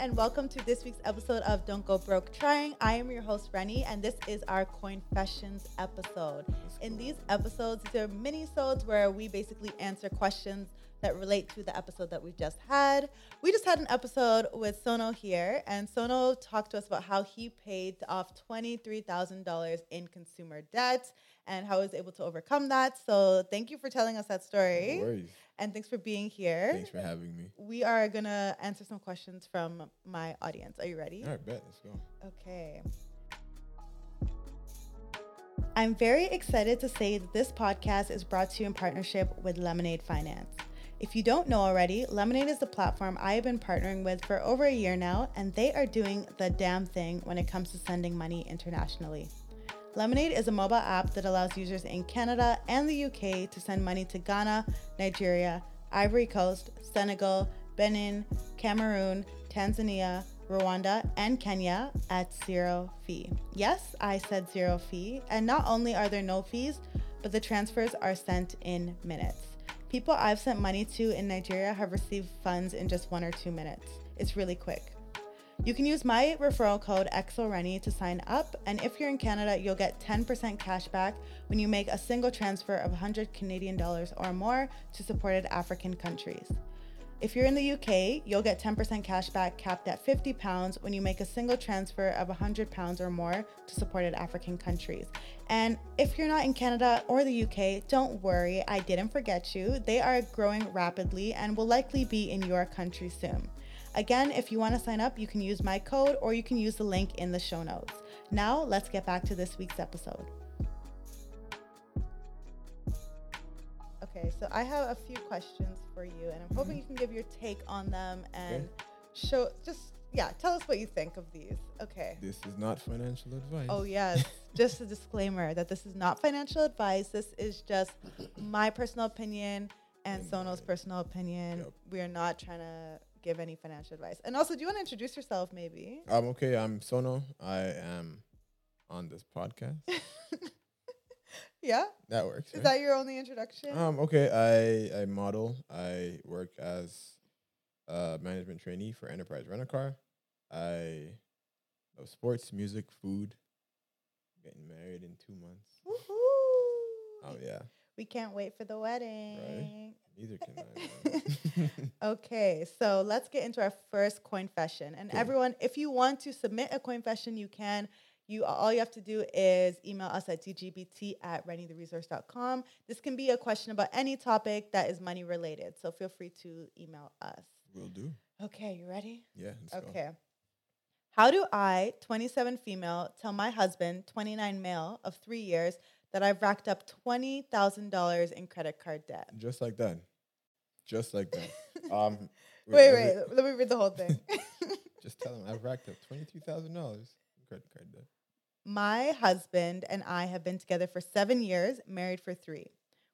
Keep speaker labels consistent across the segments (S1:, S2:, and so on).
S1: and welcome to this week's episode of Don't Go Broke Trying. I am your host, Reni, and this is our Coinfessions episode. In these episodes, these are mini-sodes where we basically answer questions that relate to the episode that we just had. We just had an episode with Sono here, and Sono talked to us about how he paid off $23,000 in consumer debt and how he was able to overcome that. So thank you for telling us that story.
S2: No.
S1: And thanks for being here.
S2: Thanks for having me.
S1: We are going to answer some questions from my audience. Are you ready?
S2: All right, bet. Let's go.
S1: Okay. I'm very excited to say that this podcast is brought to you in partnership with Lemonade Finance. If you don't know already, Lemonade is the platform I have been partnering with for over a year now, and they are doing the damn thing when it comes to sending money internationally. Lemonade is a mobile app that allows users in Canada and the UK to send money to Ghana, Nigeria, Ivory Coast, Senegal, Benin, Cameroon, Tanzania, Rwanda, and Kenya at zero fee. Yes, I said zero fee. And not only are there no fees, but the transfers are sent in minutes. People I've sent money to in Nigeria have received funds in just one or two minutes. It's really quick. You can use my referral code xoreni to sign up, and if you're in Canada, you'll get 10% cash back when you make a single transfer of 100 Canadian dollars or more to supported African countries. If you're in the UK, you'll get 10% cash back capped at 50 pounds when you make a single transfer of 100 pounds or more to supported African countries. And if you're not in Canada or the UK, don't worry, I didn't forget you. They are growing rapidly and will likely be in your country soon. Again, if you want to sign up, you can use my code or you can use the link in the show notes. Now, let's get back to this week's episode. Okay, so I have a few questions for you, and I'm hoping you can give your take on them and
S2: Okay.
S1: show just, yeah, tell us what you think of these. Okay.
S2: This is not financial advice.
S1: Oh, yes. just a disclaimer that this is not financial advice. This is just my personal opinion and Sono's personal opinion.
S2: Yep.
S1: We are not trying to give any financial advice. And also, do you want to introduce yourself, maybe?
S2: Um, okay, I'm Sono. I am on this podcast.
S1: yeah?
S2: That works.
S1: Is
S2: right?
S1: that your only introduction?
S2: Um, okay, I, I model. I work as a management trainee for Enterprise Rent a Car. I love sports, music, food. Getting married in two months.
S1: Woohoo!
S2: Oh yeah,
S1: We can't wait for the wedding.
S2: Neither can I.
S1: Okay, so let's get into our first coin coinfession. And
S2: Cool.
S1: everyone, if you want to submit a coin coinfession, you can. You all you have to do is email us at dgbt at renitheresource.com. This can be a question about any topic that is money related. So feel free to email us.
S2: Will do.
S1: Okay, you ready?
S2: Yeah. Let's go.
S1: Okay. How do I, 27 female, tell my husband, 29 male, of three years, that I've racked up $20,000 in credit card debt?
S2: Just like that. Just like that. Um,
S1: Wait,
S2: every-
S1: wait, let me read the whole thing.
S2: Just tell him I've racked up twenty two thousand dollars credit card debt.
S1: My husband and I have been together for seven years, married for three.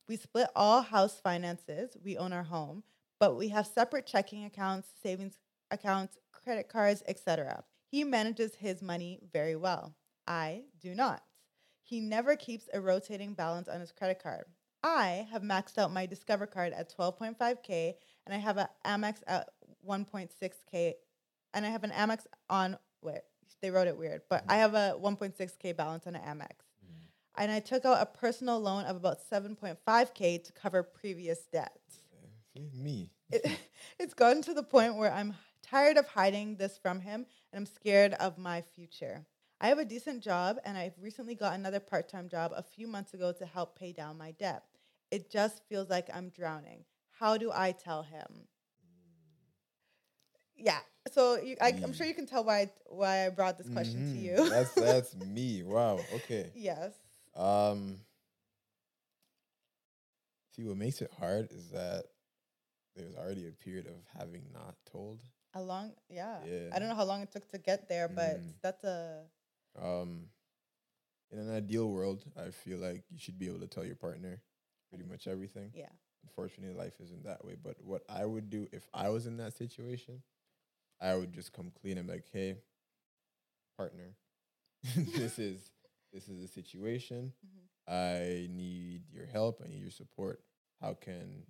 S1: We split all house finances. We own our home, but we have separate checking accounts, savings accounts, credit cards, etc. He manages his money very well. I do not. He never keeps a rotating balance on his credit card. I have maxed out my Discover card at 12.5K and I have an Amex at 1.6K and I have an Amex on wait, they wrote it weird, but I mm. have a 1.6K balance on an Amex. Mm. And I took out a personal loan of about 7.5K to cover previous debts.
S2: Me.
S1: It, it's gotten to the point where I'm tired of hiding this from him and I'm scared of my future. I have a decent job and I've recently got another part time job a few months ago to help pay down my debt. It just feels like I'm drowning. How do I tell him? Yeah. So you, I, I'm sure you can tell why why I brought this question to
S2: Mhm.
S1: you.
S2: That's that's me. Wow. Okay.
S1: yes.
S2: Um. See, what makes it hard is that there's already a period of having not told.
S1: A long, yeah.
S2: yeah.
S1: I don't know how long it took to get there, but
S2: Mm.
S1: that's a
S2: Um, in an ideal world, I feel like you should be able to tell your partner pretty much everything.
S1: yeah.
S2: Unfortunately, life isn't that way. But what I would do if I was in that situation, I would just come clean. I'm like, hey, partner, this is this is the situation.
S1: Mhm.
S2: I need your help. I need your support. How can,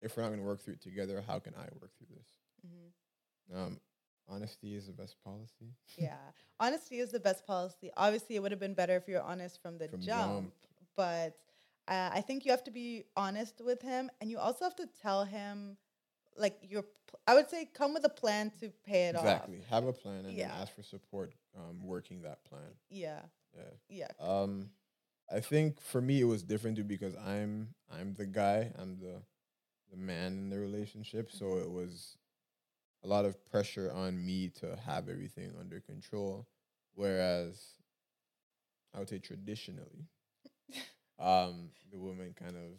S2: if we're not going to work through it together, how can I work through this?
S1: hmm
S2: Um, honesty is the best policy.
S1: yeah. Honesty is the best policy. Obviously, it would have been better if you were honest from the
S2: From
S1: jump,
S2: jump.
S1: but uh, I think you have to be honest with him, and you also have to tell him, like, your. pl- I would say, come with a plan to pay it off.
S2: exactly. Have a plan and
S1: Yeah.
S2: then ask for support um, working that plan.
S1: Yeah.
S2: Yeah.
S1: Yeah.
S2: Um, I think for me it was different too because I'm I'm the guy, I'm the the man in the relationship, so
S1: Mm-hmm.
S2: it was a lot of pressure on me to have everything under control. Whereas I would say traditionally, um, the woman kind of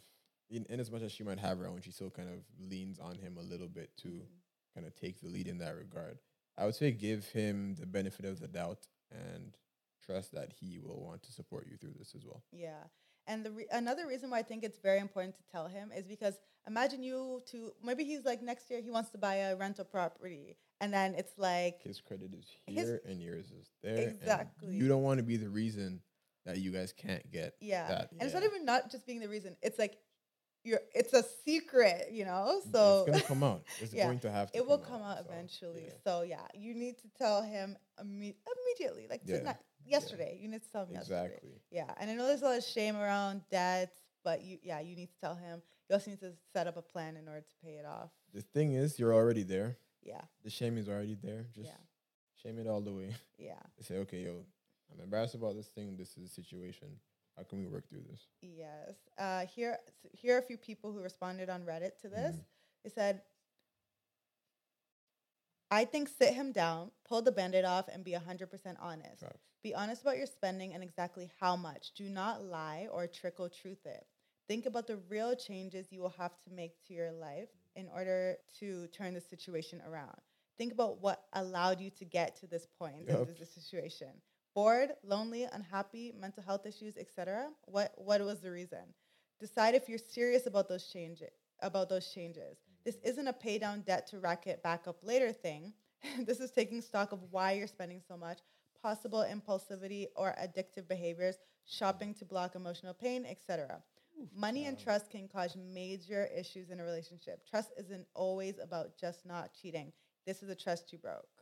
S2: in, in as much as she might have her own, she still kind of leans on him a little bit to
S1: Mhm.
S2: kind of take the lead in that regard. I would say give him the benefit of the doubt and trust that he will want to support you through this as well.
S1: Yeah. And the re- another reason why I think it's very important to tell him is because imagine you to maybe he's like next year he wants to buy a rental property and then it's like
S2: His credit is
S1: His-
S2: here and yours is there.
S1: Exactly.
S2: you don't want to be the reason that you guys can't get
S1: yeah.
S2: that.
S1: And it's not even not just being the reason. It's like you're it's a secret, you know?
S2: So It's
S1: So
S2: gonna come out. It's
S1: Yeah,
S2: going to have to
S1: it will come out
S2: so,
S1: eventually.
S2: yeah.
S1: So yeah, you need to tell him imme- immediately, like
S2: Yeah,
S1: tonight, yesterday. You need to tell him yesterday.
S2: Exactly.
S1: Yeah, and I know there's a lot of shame around debts, but you, yeah, you need to tell him. You also need to set up a plan in order to pay it off.
S2: The thing is, you're already there.
S1: Yeah,
S2: The shame is already there. Just
S1: Yeah.
S2: shame it all the way.
S1: yeah,
S2: Say, okay, yo, I'm embarrassed about this thing. This is a situation. How can we work through this?
S1: yes. Uh, here, here are a few people who responded on Reddit to this.
S2: Mhm.
S1: They said, "I think sit him down, pull the band-aid off, and be hundred percent honest.
S2: Facts.
S1: Be honest about your spending and exactly how much. Do not lie or trickle truth it. Think about the real changes you will have to make to your life in order to turn the situation around. Think about what allowed you to get to this point in this situation. Bored, lonely, unhappy, mental health issues, etc. What what was the reason? Decide if you're serious about those changes about those changes. This mm-hmm. isn't a pay down debt to rack it back up later thing. this is taking stock of why you're spending so much, possible impulsivity or addictive behaviors, shopping to block emotional pain, etc. Money and trust can cause major issues in a relationship. Trust isn't always about just not cheating. This is a trust you broke.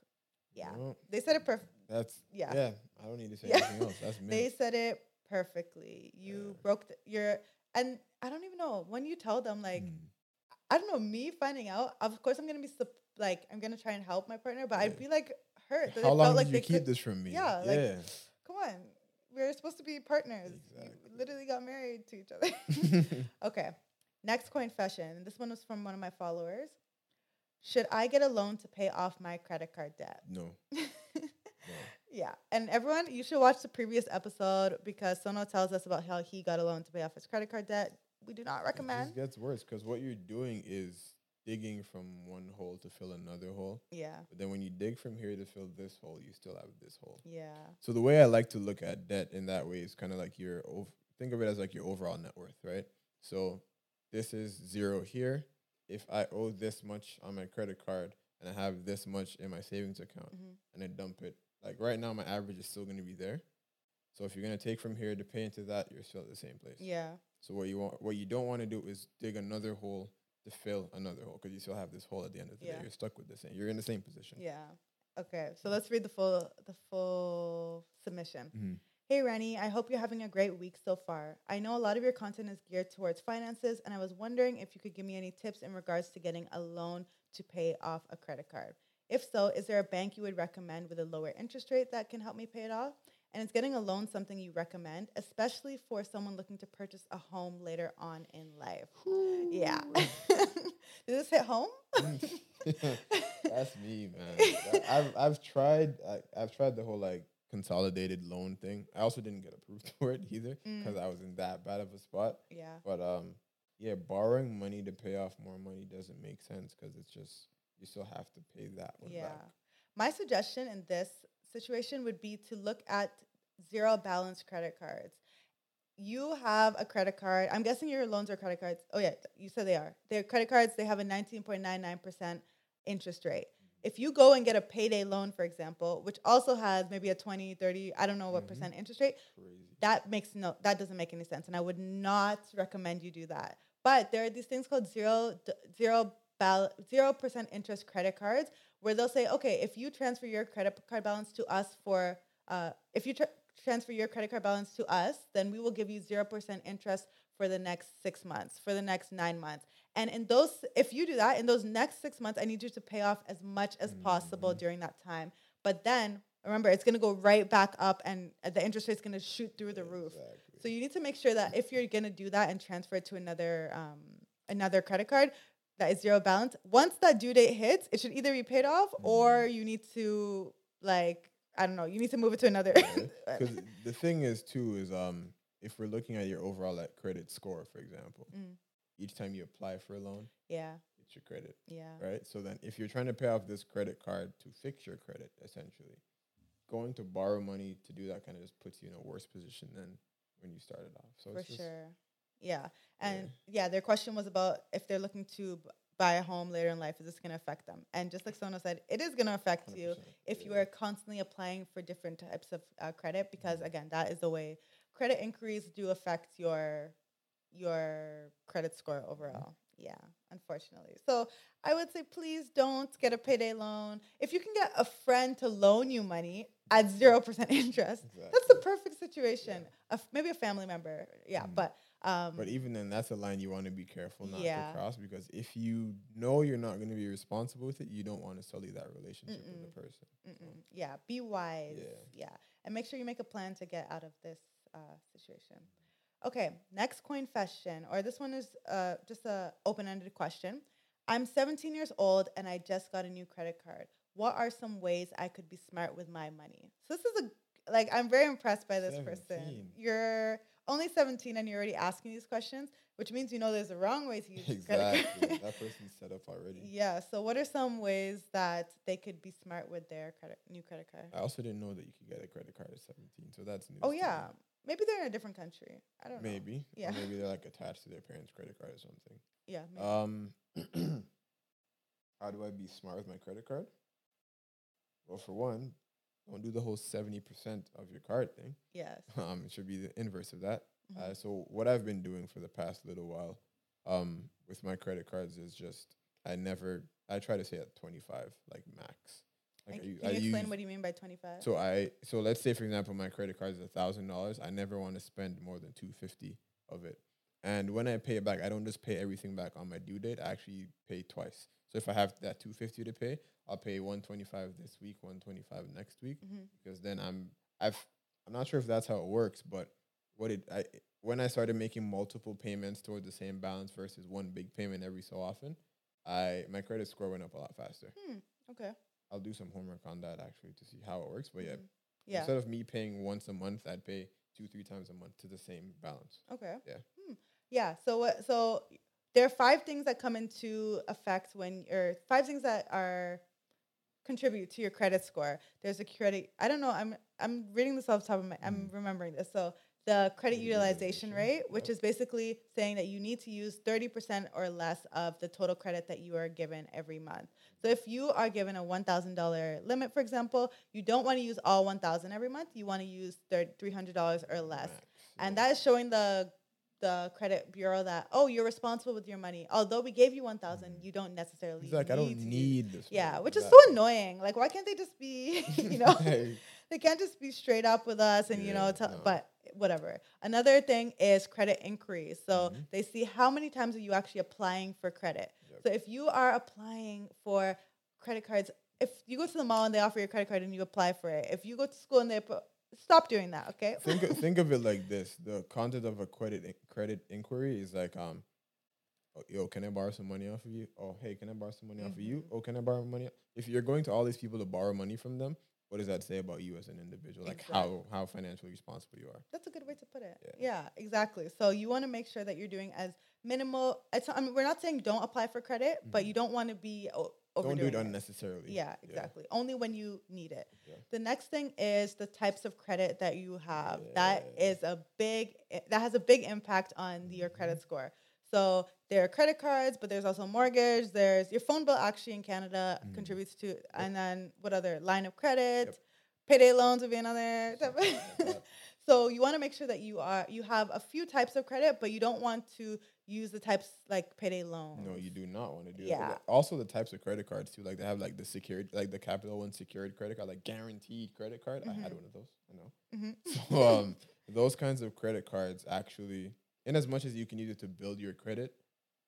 S1: Yeah.
S2: Well,
S1: They said it perfect.
S2: that's
S1: Yeah.
S2: yeah. I don't need to say
S1: Yeah.
S2: anything else. That's me.
S1: They said it perfectly. You
S2: Yeah.
S1: broke the, your and I don't even know when you tell them like
S2: Mm.
S1: I don't know me finding out. Of course, I'm gonna be like I'm gonna try and help my partner, but I'd be like hurt.
S2: How
S1: felt
S2: long
S1: like
S2: did you keep
S1: could-
S2: this from me?
S1: Yeah, like,
S2: yeah.
S1: Come on, we're supposed to be partners.
S2: Exactly.
S1: We literally got married to each other. okay, next confession. This one was from one of my followers. Should I get a loan to pay off my credit card debt?
S2: no.
S1: Yeah, and everyone, you should watch the previous episode because Sono tells us about how he got a loan to pay off his credit card debt. We do not recommend.
S2: just gets worse because what you're doing is digging from one hole to fill another hole.
S1: Yeah,
S2: But then when you dig from here to fill this hole, you still have this hole.
S1: yeah,
S2: So the way I like to look at debt in that way is kind of like your ov- think of it as like your overall net worth, right? So this is zero here. If I owe this much on my credit card and I have this much in my savings account
S1: Mhm.
S2: and I dump it, like right now my average is still going to be there. So if you're going to take from here to pay into that, you're still at the same place.
S1: yeah,
S2: So what you want, what you don't want to do is dig another hole to fill another hole because you still have this hole at the end of the
S1: Yeah.
S2: day. You're stuck with the same. You're in the same position.
S1: yeah. Okay, so let's read the full the full submission.
S2: Mhm.
S1: Hey Reni, I hope you're having a great week so far. I know a lot of your content is geared towards finances, and I was wondering if you could give me any tips in regards to getting a loan to pay off a credit card. If so, is there a bank you would recommend with a lower interest rate that can help me pay it off? And is getting a loan something you recommend, especially for someone looking to purchase a home later on in life? Yeah. Did this hit home?
S2: That's me, man. I've I've tried I, I've tried the whole like consolidated loan thing. I also didn't get approved for it either
S1: Mm.
S2: because I was in that bad of a spot.
S1: yeah.
S2: But um, yeah, borrowing money to pay off more money doesn't make sense because it's just you still have to pay that one
S1: Yeah.
S2: back.
S1: My suggestion in this situation would be to look at zero balance credit cards. You have a credit card. I'm guessing your loans are credit cards. Oh, yeah, you said they are. They're credit cards. They have a 19.99% interest rate. If you go and get a payday loan, for example, which also has maybe a 20, 30, I don't know what
S2: Mhm.
S1: percent interest rate,
S2: Crazy.
S1: that makes no that doesn't make any sense and i would not recommend you do that but there are these things called zero zero zero bal- zero percent interest credit cards where they'll say, okay, if you transfer your credit card balance to us for, uh, if you tra- transfer your credit card balance to us, then we will give you 0% interest for the next six months, for the next nine months. And in those, if you do that, in those next six months, I need you to pay off as much as possible
S2: Mhm.
S1: during that time. But then remember, it's going to go right back up and uh, the interest rate's going to shoot through the roof.
S2: Exactly.
S1: So you need to make sure that if you're gonna do that and transfer it to another um, another credit card that is zero balance, once that due date hits, it should either be paid off or you need to like I don't know, you need to move it to another.
S2: Because the thing is too is um if we're looking at your overall like credit score, for example,
S1: Mm.
S2: Each time you apply for a loan,
S1: yeah,
S2: it's your credit,
S1: yeah,
S2: right? So then if you're trying to pay off this credit card to fix your credit, essentially, going to borrow money to do that kind of just puts you in a worse position than when you started off. So
S1: for
S2: it's just,
S1: sure. Yeah, and yeah. their question was about if they're looking to b- buy a home later in life, is this gonna affect them? And just like Sono said, it is gonna affect you
S2: 100%,
S1: if you are constantly applying for different types of uh, credit because again that is the way credit inquiries do affect your your credit score overall yeah unfortunately so i would say please don't get a payday loan if you can get a friend to loan you money at 0% interest that's the perfect situation a f- maybe a family member yeah
S2: Mm.
S1: but um
S2: But even then, that's a line you want to be careful not
S1: Yeah.
S2: to cross because if you know you're not going to be responsible with it, you don't want to sully that relationship with
S1: Mm-mm.
S2: the person.
S1: Mm-mm. Yeah, be wise.
S2: Yeah.
S1: Yeah. And make sure you make a plan to get out of this uh, situation. Okay, next coin question, or this one is uh, just a open-ended question. I'm 17 years old and I just got a new credit card. What are some ways I could be smart with my money? So this is a like I'm very impressed by this person. You're only 17 and you're already asking these questions, which means you know there's a wrong way to use credit
S2: Exactly.
S1: card.
S2: that person's set up already.
S1: Yeah. So, what are some ways that they could be smart with their credit new credit card?
S2: I also didn't know that you could get a credit card at 17, so that's news.
S1: Oh
S2: yeah. me.
S1: Maybe they're in a different country. I don't know.
S2: Maybe.
S1: Yeah.
S2: Or maybe they're like attached to their parents' credit card or something.
S1: Yeah. Maybe.
S2: Um, how do I be smart with my credit card? Well, for one, don't do the whole 70% of your card thing.
S1: yes.
S2: Um, it should be the inverse of that.
S1: Mhm.
S2: Uh, so what I've been doing for the past little while, um, with my credit cards is just I never I try to stay at twenty five like max. Like
S1: c-
S2: I, u-
S1: can you explain
S2: use-
S1: what do you mean by twenty five?
S2: so I so let's say for example my credit card is a thousand dollars. I never want to spend more than two fifty of it. And when I pay it back, I don't just pay everything back on my due date. I actually pay twice. So if I have that two fifty to pay, I'll pay one twenty five this week, one twenty five next week
S1: mm-hmm.
S2: because then I'm I've I'm not sure if that's how it works, but what it I when I started making multiple payments towards the same balance versus one big payment every so often, I my credit score went up a lot faster.
S1: Hmm. Okay.
S2: I'll do some homework on that actually to see how it works. But yeah,
S1: Mhm. Yeah.
S2: instead of me paying once a month, I'd pay two three times a month to the same balance.
S1: Okay.
S2: Yeah.
S1: Hmm. Yeah. So what? So there are five things that come into effect when, or five things that are contribute to your credit score. There's a credit. I don't know. I'm I'm reading this off the top of my. I'm
S2: Mhm.
S1: remembering this. So the credit utilization rate, which is basically saying that you need to use 30% or less of the total credit that you are given every month. So if you are given a $1,000 limit, for example, you don't want to use all 1,000 every month. You want to use $300 or less and that is showing the the credit bureau that oh you're responsible with your money although we gave you 1000
S2: Mhm.
S1: you don't necessarily
S2: He's like, I don't need this.
S1: yeah
S2: money."
S1: which is so annoying like why can't they just be you know they can't just be straight up with us and you know tell,
S2: no.
S1: but whatever another thing is credit inquiries so
S2: Mhm.
S1: they see how many times are you actually applying for credit
S2: Yep.
S1: so if you are applying for credit cards if you go to the mall and they offer you a credit card and you apply for it if you go to school and they put, stop doing that okay
S2: think of, think of it like this: the content of a credit credit inquiry is like, um, oh, yo, can I borrow some money off of you? Oh, hey, can I borrow some money off of you?
S1: Mhm.
S2: Oh, can I borrow money? If you're going to all these people to borrow money from them, what does that say about you as an individual? Like how how financially responsible you are?
S1: That's a good way to put it.
S2: Yeah.
S1: Yeah, exactly. So you want to make sure that you're doing as minimal. It's, I mean, we're not saying don't apply for credit, but
S2: Mhm.
S1: you don't want to be
S2: Don't do it
S1: it.
S2: unnecessarily.
S1: Yeah, exactly. Only when you need it.
S2: Yeah.
S1: The next thing is the types of credit that you have. That
S2: Yeah.
S1: is a big. That has a big impact on your credit score. So there are credit cards, but there's also mortgage. There's your phone bill. Actually, in Canada,
S2: Mhm.
S1: contributes to, and then what other line of credit,
S2: Yep.
S1: payday loans would be another
S2: like
S1: so you want to make sure that you are you have a few types of credit, but you don't want to use the types like payday loans.
S2: No, you do not want to do that.
S1: Yeah.
S2: But Also, the types of credit cards too. Like they have like the secured, like the Capital One secured credit card, like guaranteed credit card. I had
S1: Mhm.
S2: one of those. I know.
S1: Mhm.
S2: So um, those kinds of credit cards actually, in as much as you can use it to build your credit,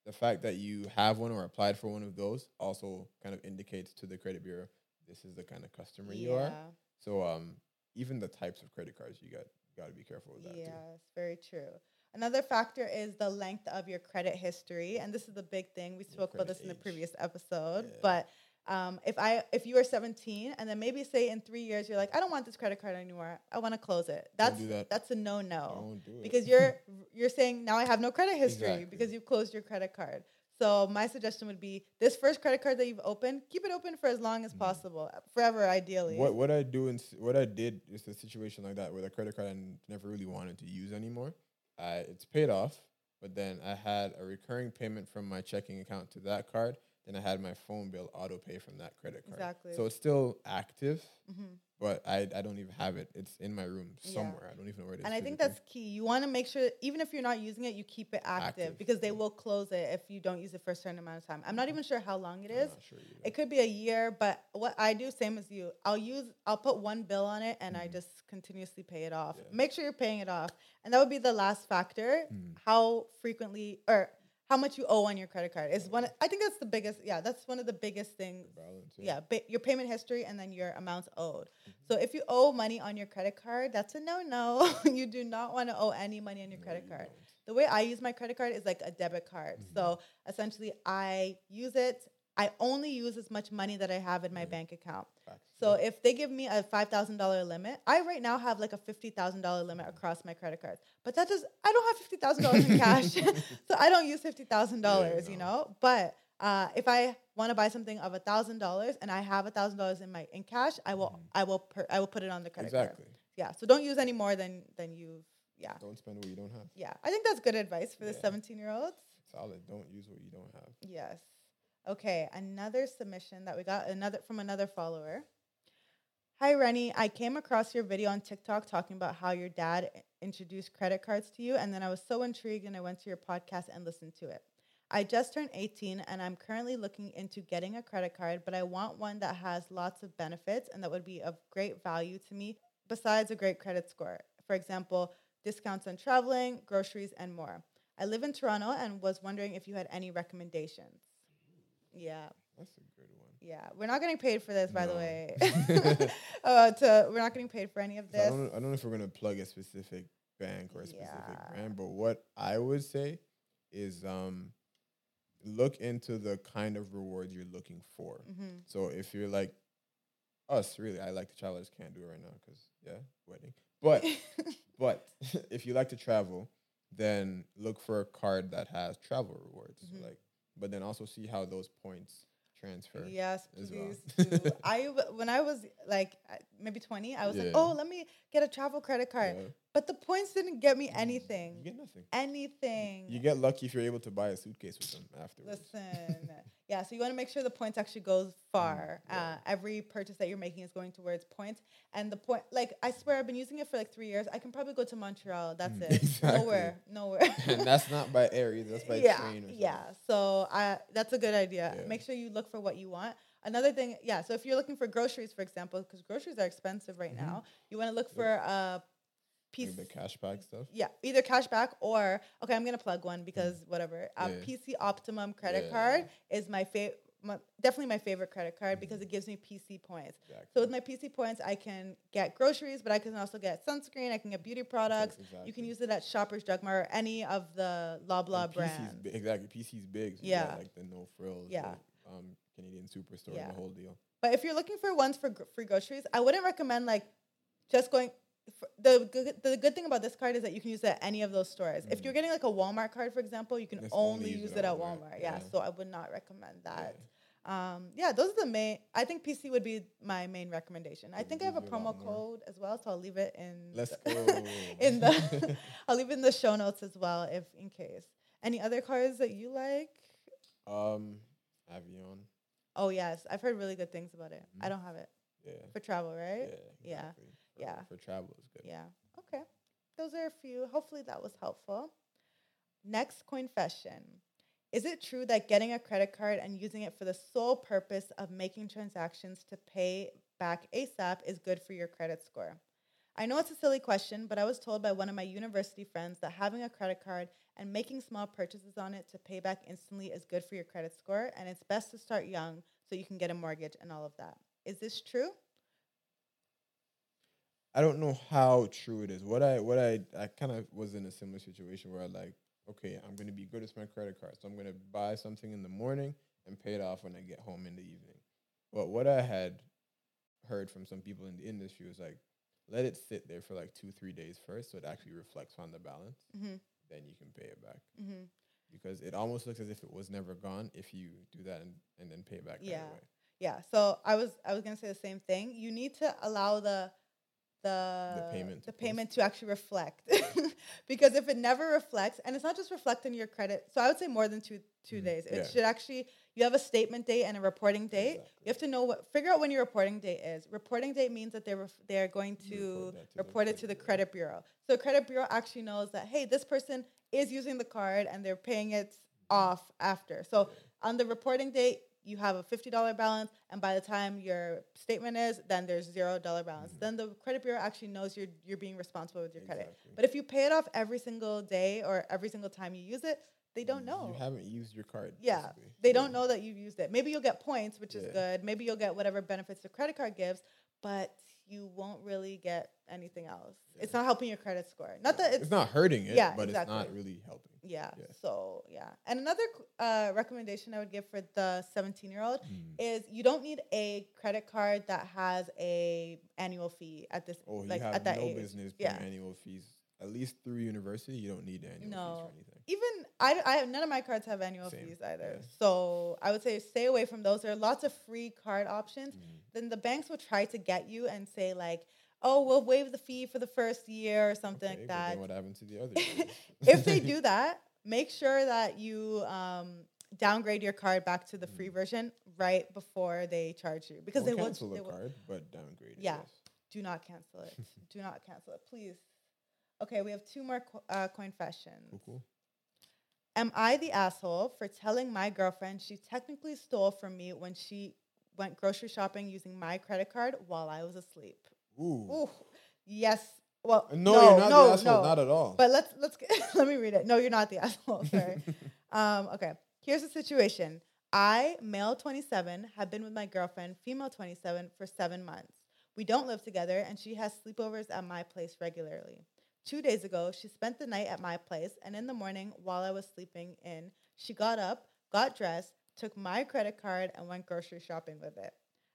S2: the fact that you have one or applied for one of those also kind of indicates to the credit bureau this is the kind of customer you are. So um, even the types of credit cards you got got to be careful with that
S1: Yes,
S2: too.
S1: very true. Another factor is the length of your credit history, and this is the big thing. We spoke about this in the previous episode,
S2: Yeah.
S1: but um, if I if you are 17 and then maybe say in three years you're like I don't want this credit card anymore, I want to close it. That's
S2: do that.
S1: that's a no no
S2: Don't do it
S1: because you're you're saying now I have no credit history
S2: Exactly.
S1: because you've closed your credit card. So my suggestion would be this first credit card that you've opened, keep it open for as long as
S2: Mhm.
S1: possible, forever ideally.
S2: What what I do in what I did is a situation like that with a credit card I never really wanted to use anymore. I it's paid off, but then I had a recurring payment from my checking account to that card. Then I had my phone bill auto pay from that credit card.
S1: Exactly.
S2: So it's still active,
S1: Mhm.
S2: but I I don't even have it. It's in my room somewhere. Yeah. I don't even know where it is.
S1: And I think that's key. You want to make sure, even if you're not using it, you keep it active,
S2: Active,
S1: because they
S2: yeah.
S1: will close it if you don't use it for a certain amount of time. I'm not even sure how long it is.
S2: I'm not sure.
S1: It could be a year, but what I do, same as you, I'll use, I'll put one bill on it and I
S2: Mhm.
S1: just continuously pay it off.
S2: Yeah.
S1: Make sure you're paying it off. And that would be the last factor.
S2: Mm.
S1: How frequently or how much you owe on your credit card is one. of- I think that's the biggest. Yeah, that's one of the biggest things.
S2: The balance,
S1: Yeah, ba- your payment history and then your amounts owed.
S2: Mhm.
S1: So if you owe money on your credit card, that's a no no. you do not want to owe any money on your
S2: No,
S1: credit
S2: you
S1: card.
S2: don't.
S1: The way I use my credit card is like a debit card.
S2: Mhm.
S1: So essentially, I use it. I only use as much money that I have in my
S2: Mhm.
S1: bank account. So if they give me a five thousand dollar limit, I right now have like a fifty thousand dollar limit across my credit cards. But that does I don't have fifty thousand dollars in cash, so I don't use fifty thousand dollars. You know, but uh, if I want to buy something of a thousand dollars and I have a thousand dollars in my in cash, I will
S2: Mhm.
S1: I will per, I will put it on the credit card.
S2: exactly.
S1: Yeah. So don't use any more than than you've. Yeah.
S2: Don't spend what you don't have.
S1: Yeah. I think that's good advice for the seventeen year olds.
S2: Solid. Don't use what you don't have.
S1: Yes. Okay, another submission that we got another from another follower. Hi Reni, I came across your video on TikTok talking about how your dad introduced credit cards to you and then I was so intrigued and I went to your podcast and listened to it. I just turned 18 and I'm currently looking into getting a credit card, but I want one that has lots of benefits and that would be of great value to me besides a great credit score. For example, discounts on traveling, groceries, and more. I live in Toronto and was wondering if you had any recommendations. Yeah,
S2: That's a good one.
S1: Yeah. We're not getting paid for this, by the way. uh, to, we're not getting paid for any of
S2: So I
S1: this.
S2: don't, I don't know if we're gonna plug a specific bank or a specific
S1: Yeah.
S2: brand, but what I would say is um, look into the kind of rewards you're looking for.
S1: hmm
S2: So if you're like us, really, I like to travel. I just can't do it right now because yeah, wedding. But but if you like to travel, then look for a card that has travel rewards.
S1: Mhm.
S2: Like, but then also see how those points transfer.
S1: Yes,
S2: as well.
S1: please do. I when I was like uh, maybe twenty, I was like, oh, let me get a travel credit card.
S2: Yeah.
S1: But the points didn't get me anything.
S2: You get nothing.
S1: anything.
S2: You get lucky if you're able to buy a suitcase with them afterwards.
S1: Listen, yeah. So you want to make sure the points actually goes far.
S2: Mm, yeah.
S1: Uh, every purchase that you're making is going towards points, and the point, like I swear, I've been using it for like three years. I can probably go to Montreal. That's
S2: Mm,
S1: it.
S2: exactly.
S1: Nowhere, nowhere.
S2: and that's not by air either. That's by
S1: yeah,
S2: train or something.
S1: yeah. So I, that's a good idea.
S2: Yeah.
S1: Make sure you look for what you want. Another thing, yeah. So if you're looking for groceries, for example, because groceries are expensive right
S2: Mhm.
S1: now, you want to look for a
S2: Like the cashback stuff.
S1: Yeah, either cashback or okay, I'm gonna plug one because whatever. A
S2: Yeah.
S1: PC Optimum credit
S2: Yeah.
S1: card is my favorite. Definitely my favorite credit card because
S2: Mhm.
S1: it gives me PC points.
S2: Exactly.
S1: So with my PC points, I can get groceries, but I can also get sunscreen. I can get beauty products. You can use it at Shoppers Drug Mart or any of the Loblaw
S2: And PC's
S1: brands.
S2: bi- exactly. PC's big. So
S1: Yeah.
S2: like the no frills.
S1: Yeah.
S2: the, um, Canadian Superstore,
S1: Yeah.
S2: the whole deal.
S1: But if you're looking for ones for gr- free groceries, I wouldn't recommend like just going. The good, the good thing about this card is that you can use it at any of those stores. If
S2: Mhm.
S1: you're getting like a Walmart card, for example, you can only use it at Walmart. Yeah.
S2: yeah.
S1: so I would not recommend that.
S2: Yeah.
S1: Um, yeah, those are the main. I think PC would be my main recommendation. I think I have a
S2: gives you a lot
S1: promo code as well, so I'll leave it in.
S2: Let's
S1: the-
S2: go.
S1: in the, I'll leave it in the show notes as well, if in case. Any other cards that you like?
S2: um, Avion.
S1: Oh yes, I've heard really good things about it. I
S2: Mhm.
S1: don't have it.
S2: Yeah.
S1: for travel, right?
S2: Yeah.
S1: Yeah.
S2: For-
S1: Yeah.
S2: For travel is good.
S1: Yeah. Okay. Those are a few. Hopefully that was helpful. Next confession. Is it true that getting a credit card and using it for the sole purpose of making transactions to pay back ASAP is good for your credit score? I know it's a silly question, but I was told by one of my university friends that having a credit card and making small purchases on it to pay back instantly is good for your credit score, and it's best to start young so you can get a mortgage and all of that. Is this true?
S2: I don't know how true it is. What I what I I kind of was in a similar situation where I like, okay, I'm gonna be good with my credit card, so I'm gonna buy something in the morning and pay it off when I get home in the evening. But what I had heard from some people in the industry was like, let it sit there for like two three days first, so it actually reflects on the balance.
S1: Mm-hmm.
S2: Then you can pay it back
S1: Mm-hmm.
S2: because it almost looks as if it was never gone if you do that and, and then pay it back.
S1: Yeah. Yeah. So I was I was gonna say the same thing. You need to allow the the
S2: payment
S1: the
S2: to
S1: payment to actually reflect. Because if it never reflects and it's not just reflecting your credit so i would say more than two two
S2: Mhm.
S1: days. It
S2: Yeah.
S1: should actually you have a statement date and a reporting date.
S2: Exactly.
S1: you have to know what figure out when your reporting date is. Reporting date means that they're ref- they're going to
S2: report to
S1: report it to the
S2: credit
S1: credit bureau. so credit bureau actually knows that hey this person is using the card and they're paying it off after. So on the reporting date you have a $50 balance and by the time your statement is then there's zero dollar balance
S2: Mhm.
S1: then the credit bureau actually knows you're you're being responsible with your credit but if you pay it off every single day or every single time you use it they don't know.
S2: You haven't used your card.
S1: yeah
S2: basically.
S1: they
S2: Yeah.
S1: don't know that you've used it maybe you'll get points which is good maybe you'll get whatever benefits the credit card gives but you won't really get anything else it's not helping your credit score not that
S2: it's,
S1: it's,
S2: not hurting it,
S1: yeah,
S2: but it's not really helping.
S1: yeah,
S2: yeah.
S1: so yeah and another uh, recommendation i would give for the 17 year old
S2: Mm.
S1: is you don't need a credit card that has a annual fee at this
S2: Oh, you
S1: like
S2: have
S1: at that
S2: no
S1: age.
S2: business paying
S1: Yeah.
S2: annual fees. At least through university, you don't need annual fees or anything.
S1: Even I, I none of my cards have annual
S2: Same,
S1: fees either.
S2: yeah.
S1: So I would say stay away from those. There are lots of free card options.
S2: Mm.
S1: Then the banks will try to get you and say like, oh, we'll waive the fee for the first year or something
S2: Okay,
S1: like that.
S2: what happened to the other?
S1: if they do that, make sure that you um, downgrade your card back to the free
S2: Mm.
S1: version right before they charge you because
S2: Don't
S1: they will.
S2: cancel the
S1: will-
S2: card, but downgrade.
S1: Yeah.
S2: yes.
S1: Do not cancel it. do not cancel it, please. Okay, we have two more co- uh, confessions.
S2: Cool, cool.
S1: Am I the asshole for telling my girlfriend she technically stole from me when she went grocery shopping using my credit card while I was asleep?
S2: Ooh.
S1: Ooh, yes. Well,
S2: No,
S1: no,
S2: you're not
S1: no,
S2: the asshole.
S1: no.
S2: Not at all.
S1: But let's let's let me read it. No, you're not the asshole. Sorry. um, okay. Here's the situation. I, male 27, have been with my girlfriend, female 27, for seven months. We don't live together, and she has sleepovers at my place regularly. Two days ago, she spent the night at my place, and in the morning, while I was sleeping in, she got up, got dressed, took my credit card, and went grocery shopping with it.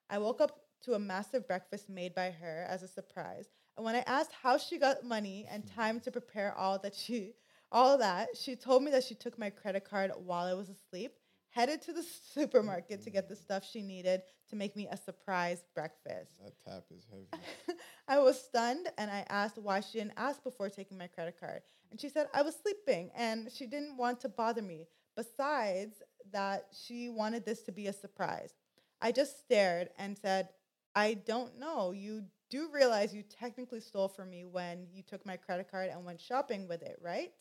S1: I woke up to a massive breakfast made by her as a surprise, and when I asked how she got money and time to prepare all that she all that, she told me that she took my credit card while I was asleep, headed to the supermarket to get the mm-hmm. stuff she needed to make me a surprise breakfast.
S2: that tap is heavy.
S1: I was stunned and I asked why she didn't ask before taking my credit card. And she said I was sleeping and she didn't want to bother me. Besides that, she wanted this to be a surprise. I just stared and said, I don't know. You do realize you technically stole from me when you took my credit card and went shopping with it, right?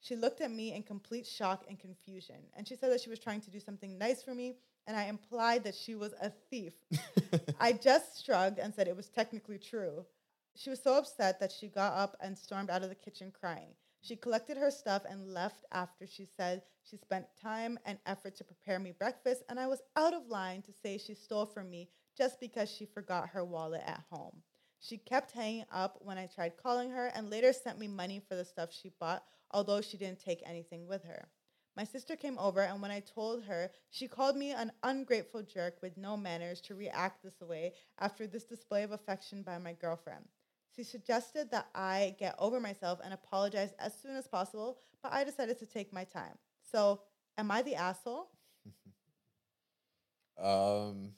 S1: She looked at me in complete shock and confusion. And she said that she was trying to do something nice for me. And I implied that she was a thief. I just shrugged and said it was technically true. She was so upset that she got up and stormed out of the kitchen crying. She collected her stuff and left after she said she spent time and effort to prepare me breakfast, and I was out of line to say she stole from me just because she forgot her wallet at home. She kept hanging up when I tried calling her and later sent me money for the stuff she bought, although she didn't take anything with her. My sister came over, and when I told her, she called me an ungrateful jerk with no manners to react this way after this display of affection by my girlfriend. She suggested that I get over myself and apologize as soon as possible, but I decided to take my time. So, am I the asshole?
S2: um,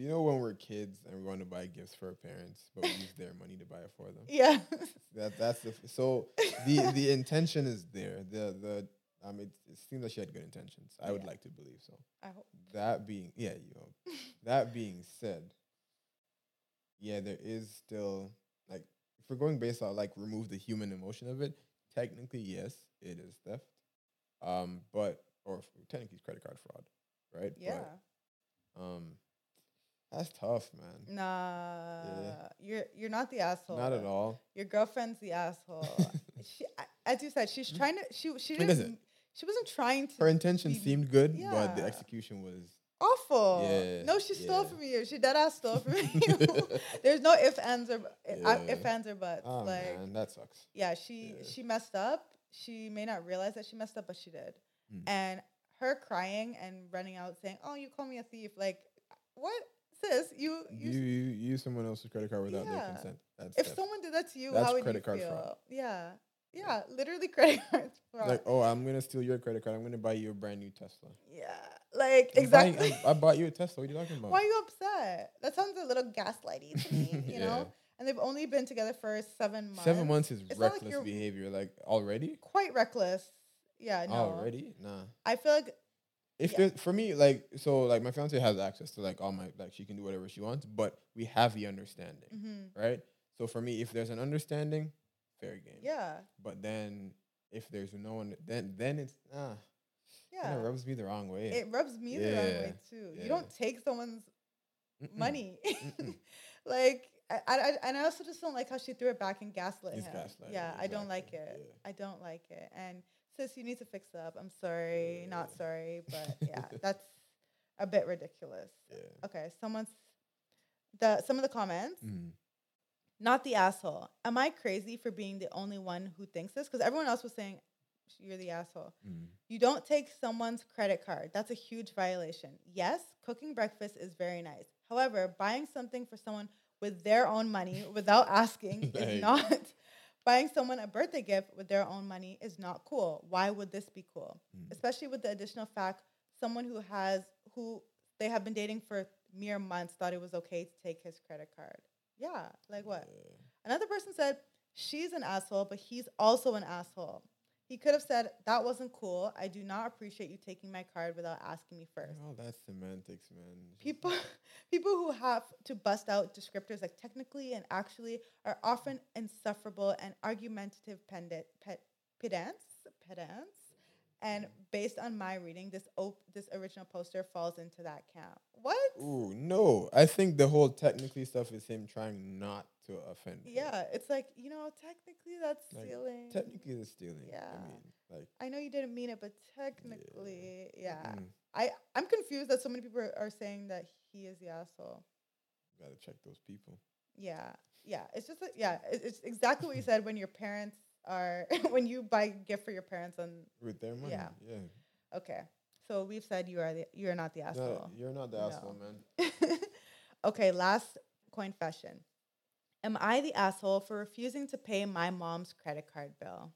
S2: you know when we're kids and we want to buy gifts for our parents, but we use their money to buy it for them.
S1: Yeah.
S2: That that's the f- so the the intention is there. The the um it, it seems like she had good intentions. I would
S1: Yeah.
S2: like to believe so.
S1: I hope.
S2: That being yeah, you know, that being said, yeah, there is still like if we're going based on like remove the human emotion of it, technically yes, it is theft. Um, but or technically it's credit card fraud, right?
S1: Yeah.
S2: But, um, that's tough, man.
S1: Nah, you're you're not the asshole.
S2: Not at all.
S1: Your girlfriend's the asshole. she, as you said, she's trying to. She she didn't. She wasn't trying to.
S2: Her intention
S1: be
S2: seemed good, but the execution was
S1: awful.
S2: Yeah,
S1: no, she stole from you. She dead ass stole from you. There's no ifs ands or uh,
S2: Yeah.
S1: if ands or buts.
S2: oh
S1: like
S2: man, that sucks.
S1: yeah, she
S2: Yeah.
S1: she messed up. She may not realize that she messed up, but she did.
S2: Hmm.
S1: And her crying and running out saying, "Oh, you call me a thief." Like, what, sis? You
S2: You,
S1: you.
S2: you use someone else's credit card without
S1: Yeah.
S2: their consent. That's
S1: if someone did that to you, how would
S2: credit
S1: you
S2: card
S1: feel?
S2: fraud.
S1: Yeah, yeah, literally credit card fraud.
S2: like, oh, I'm gonna steal your credit card. I'm gonna buy you a brand new Tesla.
S1: yeah, like
S2: I'm buying-
S1: exactly.
S2: I'm- I bought you a Tesla. What are you talking about?
S1: Why are you upset? That sounds a little gaslighty to me, you
S2: Yeah.
S1: know? And they've only been together for seven months.
S2: Seven months is
S1: It's not like
S2: reckless behavior. Like already,
S1: Quite reckless. Yeah, no.
S2: already, nah.
S1: I feel like,
S2: If
S1: Yeah.
S2: for me, like, so, like, my fiance has access to like all my, like, she can do whatever she wants, but we have the understanding,
S1: mhm,
S2: right? So for me, if there's an understanding, fair game.
S1: yeah,
S2: But then if there's no one, then then it's ah,
S1: yeah.
S2: it rubs me the wrong way.
S1: It rubs me the wrong way too.
S2: yeah.
S1: You don't take someone's
S2: Mm-mm.
S1: money.
S2: Mm-mm.
S1: like, I, I, and I also just don't like how she threw it back and gaslit him.
S2: gaslighting,
S1: Yeah, I don't like
S2: exactly,
S1: it. I don't like it. And sis, you need to fix up. I'm sorry, not sorry, but yeah, that's a bit ridiculous.
S2: Yeah.
S1: Okay, someone's the some of the comments.
S2: Mm.
S1: Not the asshole. Am I crazy for being the only one who thinks this? Because everyone else was saying you're the asshole.
S2: Mm.
S1: You don't take someone's credit card. That's a huge violation. Yes, cooking breakfast is very nice. However, buying something for someone with their own money without asking is not. Buying someone a birthday gift with their own money is not cool. Why would this be cool?
S2: Mm.
S1: Especially with the additional fact someone who has who they have been dating for mere months thought it was okay to take his credit card. Yeah, like what?
S2: Yeah.
S1: Another person said, She's an asshole, but he's also an asshole. He could have said, That wasn't cool. I do not appreciate you taking my card without asking me first.
S2: Oh, that semantics, man.
S1: People people who have to bust out descriptors like technically and actually are often insufferable and argumentative pendant, pet, pedants, pedants. And based on my reading, this op- this original poster falls into that camp. What?
S2: Ooh, no. I think the whole technically stuff is him trying not offend.
S1: Yeah, it's like, you know, technically that's
S2: Like,
S1: stealing.
S2: Technically, it's stealing.
S1: Yeah.
S2: I mean, like,
S1: I know you didn't mean it, but technically, yeah.
S2: mm,
S1: I I'm confused that so many people are, saying that he is the asshole.
S2: You gotta check those people.
S1: Yeah, yeah. It's just like, yeah. It's, it's exactly what you said when your parents are when you buy a gift for your parents and
S2: With their money.
S1: Yeah.
S2: Yeah.
S1: okay. So we've said you are the you're not the
S2: No,
S1: asshole.
S2: you're not the
S1: No.
S2: asshole, man.
S1: okay, last coin confession. Am I the asshole for refusing to pay my mom's credit card bill?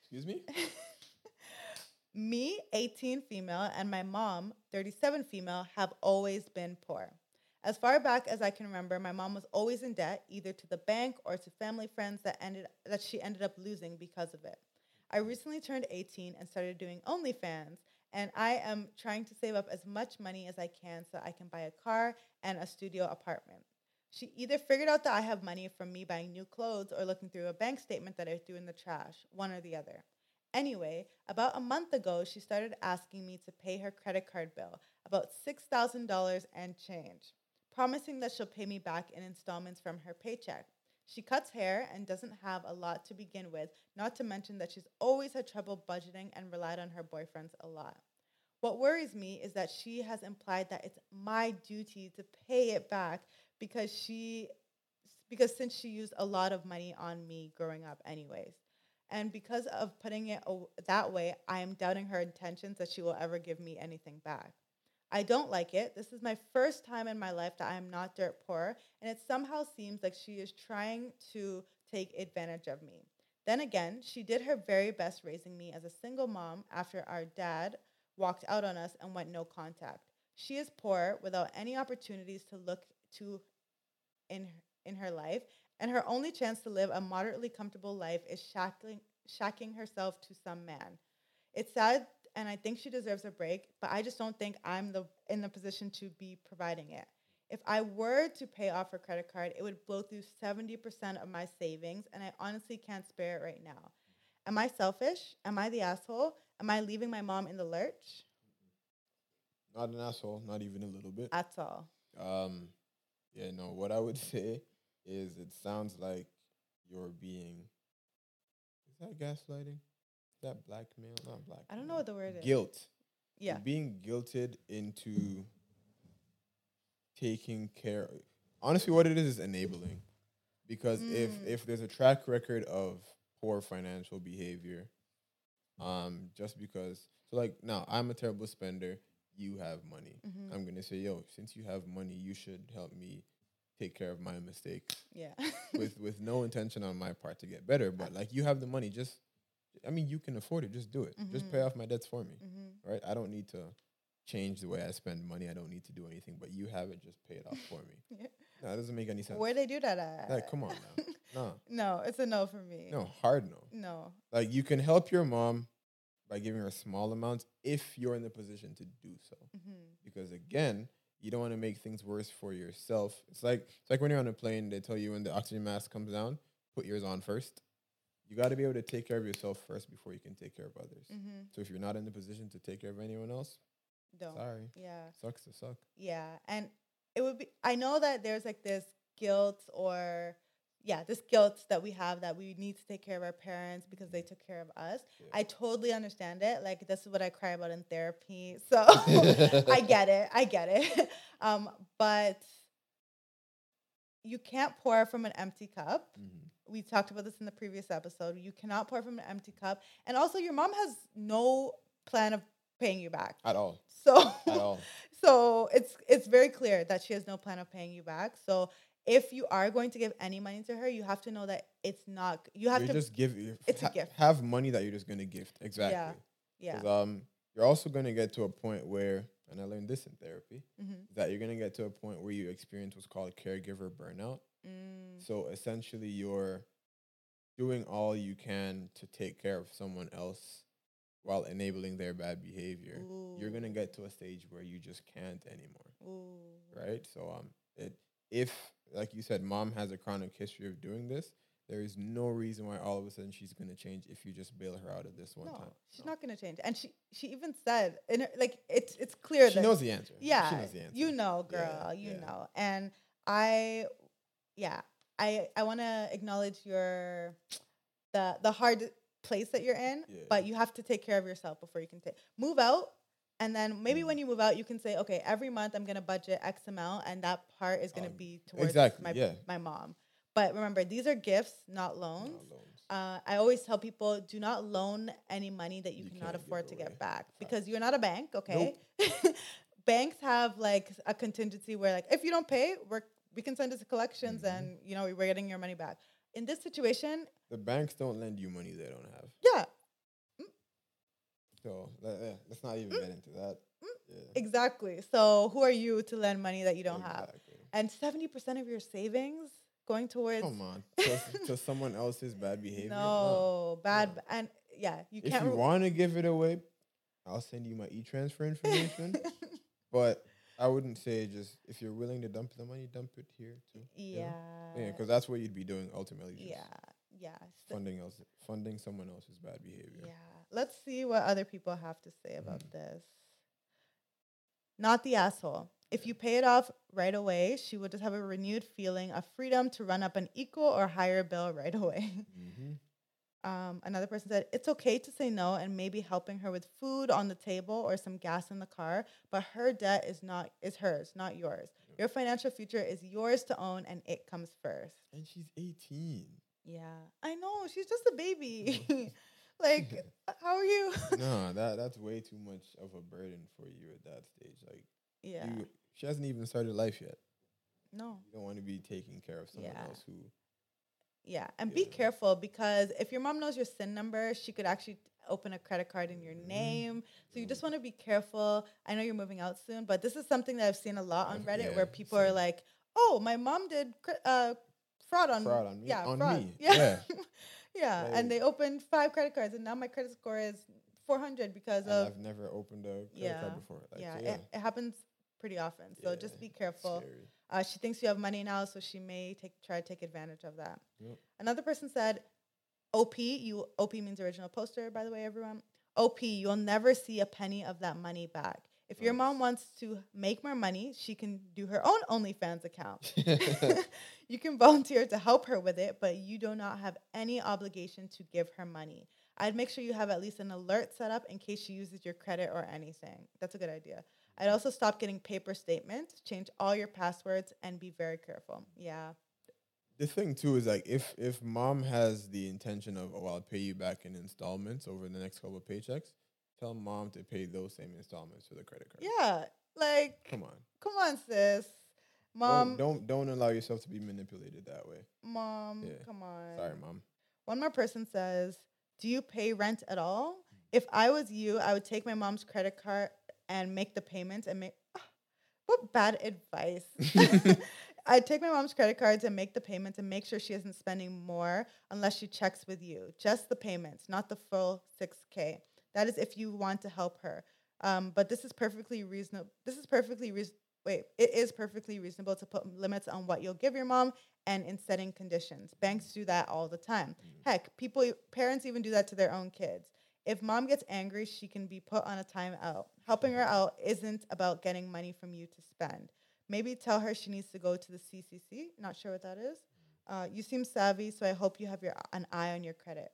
S2: Excuse me?
S1: Me, 18 female, and my mom, 37 female, have always been poor. As far back as I can remember, my mom was always in debt, either to the bank or to family friends that ended that she ended up losing because of it. I recently turned 18 and started doing OnlyFans, and I am trying to save up as much money as I can so I can buy a car and a studio apartment. She either figured out that I have money from me buying new clothes or looking through a bank statement that I threw in the trash, one or the other. Anyway, about a month ago, she started asking me to pay her credit card bill, about $6,000 and change, promising that she'll pay me back in installments from her paycheck. She cuts hair and doesn't have a lot to begin with, not to mention that she's always had trouble budgeting and relied on her boyfriends a lot. What worries me is that she has implied that it's my duty to pay it back because she because since she used a lot of money on me growing up anyways. And because of putting it that way, I am doubting her intentions that she will ever give me anything back. I don't like it. This is my first time in my life that I am not dirt poor, and it somehow seems like she is trying to take advantage of me. Then again, she did her very best raising me as a single mom after our dad walked out on us and went no contact. She is poor without any opportunities to look to in her, in her life, and her only chance to live a moderately comfortable life is shackling, shacking herself to some man. It's sad, and I think she deserves a break, but I just don't think I'm the in the position to be providing it. if I were to pay off her credit card, it would blow through 70% of my savings, and I honestly can't spare it right now. Am I selfish? Am I the asshole? Am I leaving my mom in the lurch?
S2: Not an asshole, not even a little bit.
S1: At all.
S2: Um, yeah, no. What I would say is, it sounds like you're being. Is that gaslighting? Is that blackmail? Not blackmail.
S1: I don't know what the word is.
S2: Guilt.
S1: Yeah.
S2: You're being guilted into taking care. Honestly, what it is is enabling, because if
S1: Mm.
S2: if there's a track record of poor financial behavior, um, just because so like now I'm a terrible spender, you have money.
S1: Mhm.
S2: I'm gonna say, yo, since you have money, you should help me take care of my mistakes
S1: Yeah.
S2: with with no intention on my part to get better. But like you have the money, just I mean you can afford it, just do it. Just pay off my debts for me
S1: hmm
S2: right? I don't need to change the way I spend money. I don't need to do anything, but you have it. Just pay it off for me.
S1: Yeah.
S2: No, that doesn't make any sense.
S1: Where they do that at?
S2: Like, come on now. No,
S1: no, it's a no for me.
S2: no, hard no.
S1: No.
S2: Like, you can help your mom by giving her small amounts if you're in the position to do so.
S1: hmm
S2: Because again, you don't want to make things worse for yourself. It's like it's like when you're on a plane, they tell you when the oxygen mask comes down, put yours on first. You got to be able to take care of yourself first before you can take care of others.
S1: hmm
S2: So if you're not in the position to take care of anyone else,
S1: Don't.
S2: sorry,
S1: Yeah.
S2: sucks to suck.
S1: Yeah. And it would be, I know that there's like this guilt or, yeah, this guilt that we have that we need to take care of our parents because they took care of us.
S2: Yeah.
S1: I totally understand it. Like, this is what I cry about in therapy. So I get it. I get it. Um, but you can't pour from an empty cup.
S2: Mhm.
S1: We talked about this in the previous episode. You cannot pour from an empty cup. And also, your mom has no plan of paying you back.
S2: At all.
S1: So,
S2: At all.
S1: so it's it's very clear that she has no plan of paying you back. So if you are going to give any money to her, you have to know that it's not. You have
S2: you
S1: to.
S2: just give
S1: it's a gift.
S2: have money that you're just gonna gift. Exactly.
S1: Yeah.
S2: yeah. um you're also gonna get to a point where and I learned this in therapy,
S1: hmm
S2: that you're gonna get to a point where you experience what's called caregiver burnout.
S1: Mm,
S2: So essentially you're doing all you can to take care of someone else while enabling their bad behavior. You're gonna get to a stage where you just can't anymore.
S1: Ooh.
S2: Right? So um it if like you said, mom has a chronic history of doing this, there is no reason why all of a sudden she's gonna change if you just bail her out of this one
S1: No,
S2: time.
S1: she's
S2: No.
S1: not going to change. And she she even said, in her, like it's it's clear
S2: She
S1: that
S2: knows the answer.
S1: yeah,
S2: she knows the answer.
S1: you know,
S2: Yeah,
S1: girl, you
S2: yeah.
S1: know. And I, yeah, I I want to acknowledge your the the hard place that you're in,
S2: Yeah.
S1: but you have to take care of yourself before you can take move out. And then maybe
S2: Mm.
S1: when you move out, you can say, okay, every month I'm gonna budget X amount, and that part is gonna
S2: Um,
S1: be towards
S2: exactly,
S1: my
S2: yeah.
S1: my mom. But remember, these are gifts, not
S2: No
S1: loans.
S2: loans.
S1: Uh, I always tell people do not loan any money that you,
S2: You
S1: cannot afford to get back because you're not a bank, okay? Banks have like a contingency where like if you don't pay, we're we can send it to collections
S2: Mhm.
S1: and you know we're getting your money back. In this situation,
S2: The banks don't lend you money they don't have.
S1: yeah,
S2: So le- yeah, let's not even get into that. Yeah.
S1: exactly. So who are you to lend money that you don't have? And seventy percent of your savings going towards
S2: Come on. To, to someone else's bad behavior.
S1: no bad
S2: no.
S1: and yeah, you
S2: If
S1: can't.
S2: If you
S1: re-
S2: want to give it away, I'll send you my e transfer information. but I wouldn't say just if you're willing to dump the money, dump it here too.
S1: yeah,
S2: Yeah, because that's what you'd be doing ultimately.
S1: Yeah, yeah.
S2: Funding else, funding someone else's bad behavior.
S1: Yeah. Let's see what other people have to say about
S2: Mm.
S1: this. Not the asshole. If you pay it off right away, she will just have a renewed feeling of freedom to run up an equal or higher bill right away.
S2: Mm-hmm.
S1: Um, another person said, It's okay to say no and maybe helping her with food on the table or some gas in the car, but her debt is not is hers, not yours. Your financial future is yours to own and it comes first.
S2: And she's 18.
S1: Yeah. I know, she's just a baby. like, how are you?
S2: no, that that's way too much of a burden for you at that stage. Like
S1: yeah.
S2: you, she hasn't even started life yet.
S1: No.
S2: You don't want to be taking care of someone
S1: Yeah.
S2: else who.
S1: Yeah, and be careful because if your mom knows your SIN number, she could actually open a credit card in your
S2: Mhm.
S1: name. So you just
S2: Mhm.
S1: want to be careful. I know you're moving out soon, but this is something that I've seen a lot on Reddit
S2: yeah,
S1: where people are like, "Oh, my mom did uh, fraud on
S2: Fraud on me-
S1: Yeah,
S2: on
S1: fraud.
S2: me.
S1: Yeah,
S2: Yeah.
S1: yeah.
S2: Like-
S1: and they opened five credit cards, and now my credit score is 400 because of
S2: I've never opened a credit
S1: Yeah,
S2: card before. Like,
S1: yeah,
S2: so
S1: It, it happens pretty often. So just be careful. Uh, she thinks you have money now, so she may take try to take advantage of that.
S2: Yep.
S1: Another person said, "OP, you OP means original poster, by the way, everyone. OP, you'll never see a penny of that money back. If your mom wants to make more money, she can do her own OnlyFans account. you can volunteer to help her with it, but you do not have any obligation to give her money. I'd make sure you have at least an alert set up in case she uses your credit or anything. That's a good idea. I'd also stop getting paper statements, change all your passwords, and be very careful. Yeah.
S2: the thing too is like if if mom has the intention of oh I'll pay you back in installments over the next couple of paychecks, tell mom to pay those same installments for the credit card.
S1: Yeah. Like,
S2: Come on.
S1: come on, sis.
S2: Don't-
S1: Mom,
S2: don't don't allow yourself to be manipulated that way.
S1: mom,
S2: Yeah.
S1: come on.
S2: Sorry, mom.
S1: One more person says, Do you pay rent at all? If I was you, I would take my mom's credit card and make the payments and make. what bad advice. I'd take my mom's credit cards and make the payments and make sure she isn't spending more unless she checks with you. Just the payments, not the full 6K. That is if you want to help her. Um, but this is perfectly reasonable. This is perfectly reasonable. Wait, it is perfectly reasonable to put limits on what you'll give your mom and in setting conditions. Banks do that all the time. Heck, people, parents even do that to their own kids. If mom gets angry, she can be put on a timeout. Helping her out isn't about getting money from you to spend. Maybe tell her she needs to go to the CCC. Not sure what that is. Uh, you seem savvy, so I hope you have your an eye on your credit.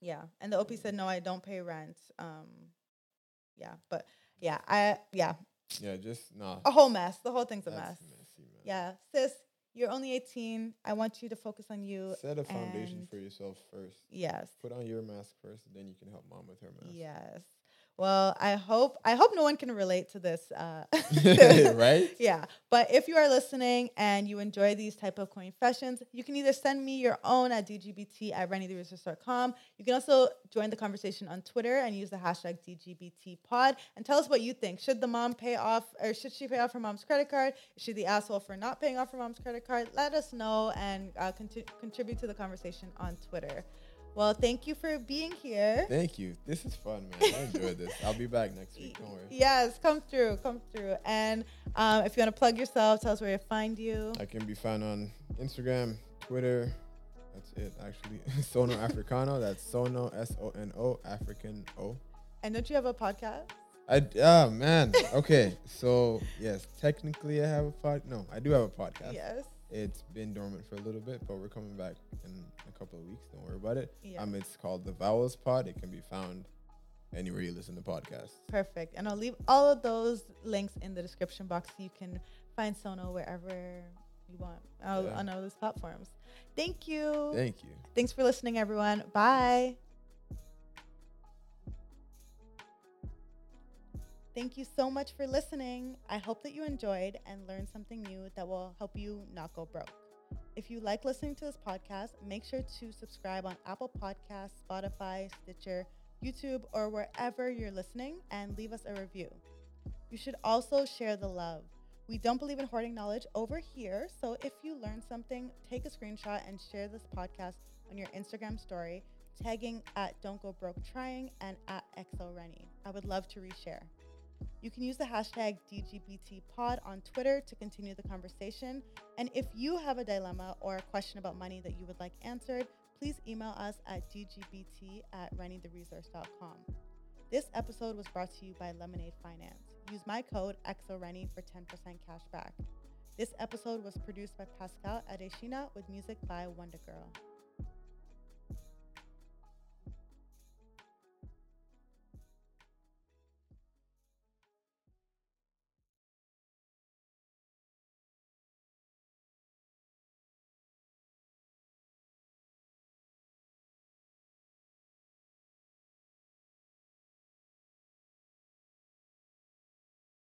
S1: Yeah, and the OP said no, I don't pay rent. Um, yeah, but yeah, I yeah,
S2: Yeah, just nah.
S1: a whole mess. The whole thing's a mess.
S2: messy.
S1: Yeah, sis, you're only 18. I want you to focus on you.
S2: Set a foundation for yourself first.
S1: Yes.
S2: Put on your mask first, then you can help mom with her mask.
S1: Yes. Well, I hope I hope no one can relate to this. Uh,
S2: right?
S1: Yeah. But if you are listening and you enjoy these type of confessions, you can either send me your own at dgbt at renitheresource.com. You can also join the conversation on Twitter and use the hashtag DGBTpod and tell us what you think. Should the mom pay off or should she pay off her mom's credit card? Is she the asshole for not paying off her mom's credit card? Let us know and uh, conti- contribute to the conversation on Twitter. Well, thank you for being here.
S2: Thank you. This is fun, man. I enjoyed this. I'll be back next week. Don't worry.
S1: Yes, come through, come through. And um, if you want to plug yourself, tell us where to find you.
S2: I can be found on Instagram, Twitter. That's it, actually. Sono Africano. That's Sono S O N O African O.
S1: And don't you have a podcast?
S2: I oh man. Okay, so yes, technically I have a pod. No, I do have a podcast.
S1: Yes.
S2: It's been dormant for a little bit, but we're coming back in a couple of weeks. Don't worry about it.
S1: Yeah.
S2: Um, it's called the Vowels Pod. It can be found anywhere you listen to podcasts.
S1: Perfect. And I'll leave all of those links in the description box so you can find Sono wherever you want uh,
S2: Yeah.
S1: on all those platforms. Thank you.
S2: Thank you.
S1: Thanks for listening, everyone. Bye. Thank you so much for listening. I hope that you enjoyed and learned something new that will help you not go broke. If you like listening to this podcast, make sure to subscribe on Apple Podcasts, Spotify, Stitcher, YouTube, or wherever you're listening and leave us a review. You should also share the love. We don't believe in hoarding knowledge over here, so if you learn something, take a screenshot and share this podcast on your Instagram story, tagging at Don't Go Broke Trying and at xoreni. I would love to reshare. You can use the hashtag DGBTPod on Twitter to continue the conversation. And if you have a dilemma or a question about money that you would like answered, please email us at dgbt at renitheresource.com. This episode was brought to you by Lemonade Finance. Use my code xoreni for 10% cash back. This episode was produced by Pascal Adeshina with music by Wonder Girl.